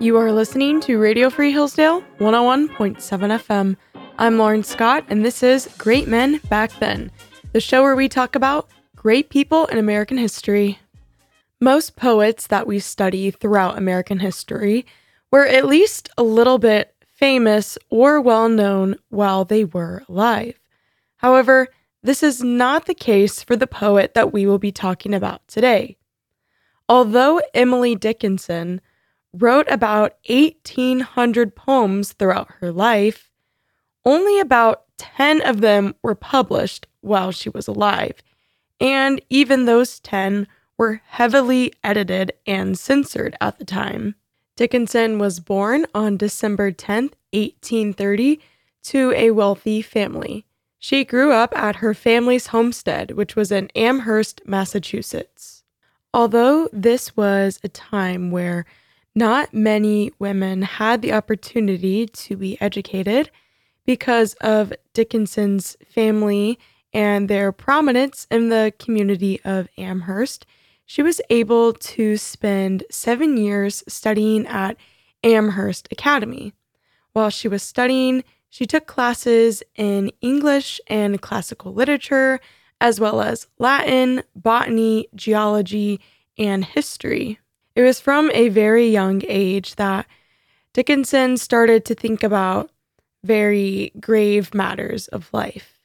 You are listening to Radio Free Hillsdale 101.7 FM. I'm Lauren Scott, and this is Great Men Back Then, the show where we talk about great people in American history. Most poets that we study throughout American history were at least a little bit famous or well known while they were alive. However, this is not the case for the poet that we will be talking about today. Although Emily Dickinson wrote about 1,800 poems throughout her life, only about 10 of them were published while she was alive, and even those 10 were heavily edited and censored at the time. Dickinson was born on December 10, 1830, to a wealthy family. She grew up at her family's homestead, which was in Amherst, Massachusetts. Although this was a time where not many women had the opportunity to be educated because of Dickinson's family and their prominence in the community of Amherst, she was able to spend seven years studying at Amherst Academy. While she was studying, she took classes in English and classical literature, as well as Latin, botany, geology, and history. It was from a very young age that Dickinson started to think about very grave matters of life.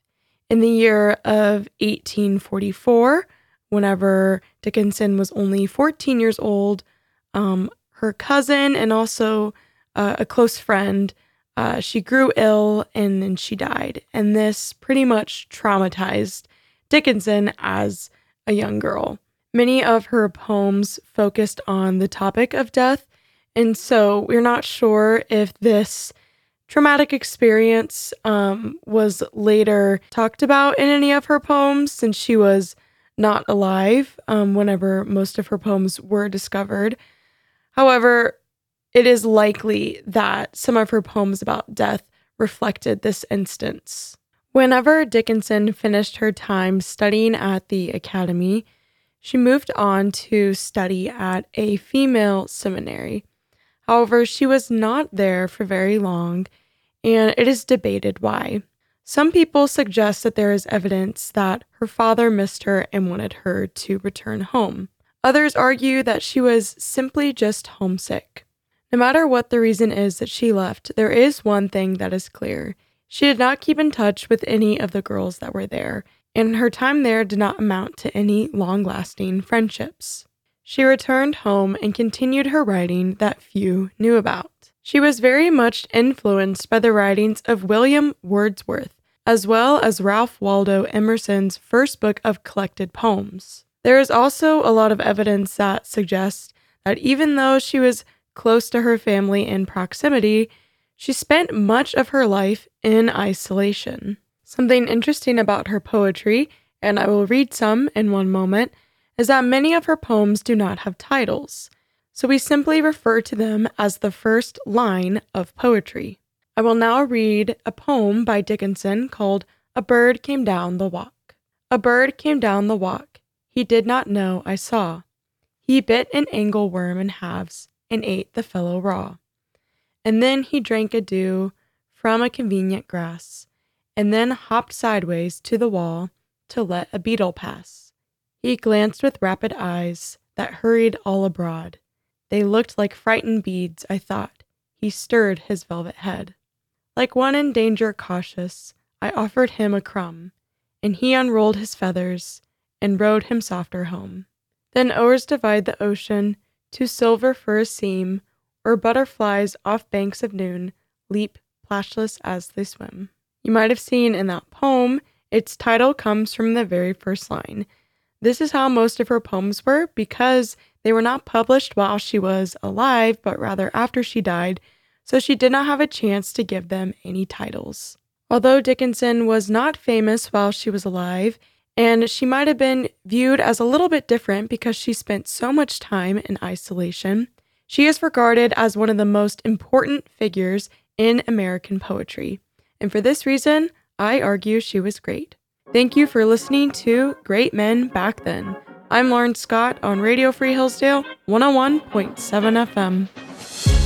In the year of 1844, whenever Dickinson was only 14 years old, um, her cousin and also uh, a close friend uh, she grew ill and then she died. And this pretty much traumatized Dickinson as a young girl. Many of her poems focused on the topic of death. And so we're not sure if this traumatic experience um, was later talked about in any of her poems since she was not alive um, whenever most of her poems were discovered. However, it is likely that some of her poems about death reflected this instance. Whenever Dickinson finished her time studying at the academy, she moved on to study at a female seminary. However, she was not there for very long, and it is debated why. Some people suggest that there is evidence that her father missed her and wanted her to return home. Others argue that she was simply just homesick. No matter what the reason is that she left, there is one thing that is clear. She did not keep in touch with any of the girls that were there, and her time there did not amount to any long lasting friendships. She returned home and continued her writing that few knew about. She was very much influenced by the writings of William Wordsworth, as well as Ralph Waldo Emerson's first book of collected poems. There is also a lot of evidence that suggests that even though she was close to her family in proximity, she spent much of her life in isolation. Something interesting about her poetry, and I will read some in one moment, is that many of her poems do not have titles, so we simply refer to them as the first line of poetry. I will now read a poem by Dickinson called A Bird Came Down the Walk. A bird came down the walk, he did not know I saw. He bit an angleworm in halves and ate the fellow raw. And then he drank a dew from a convenient grass, and then hopped sideways to the wall to let a beetle pass. He glanced with rapid eyes that hurried all abroad. They looked like frightened beads, I thought. He stirred his velvet head. Like one in danger cautious, I offered him a crumb, and he unrolled his feathers and rowed him softer home. Then oars divide the ocean too silver for a seam, or butterflies off banks of noon leap plashless as they swim. You might have seen in that poem, its title comes from the very first line. This is how most of her poems were because they were not published while she was alive, but rather after she died, so she did not have a chance to give them any titles. Although Dickinson was not famous while she was alive, and she might have been viewed as a little bit different because she spent so much time in isolation. She is regarded as one of the most important figures in American poetry. And for this reason, I argue she was great. Thank you for listening to Great Men Back Then. I'm Lauren Scott on Radio Free Hillsdale 101.7 FM.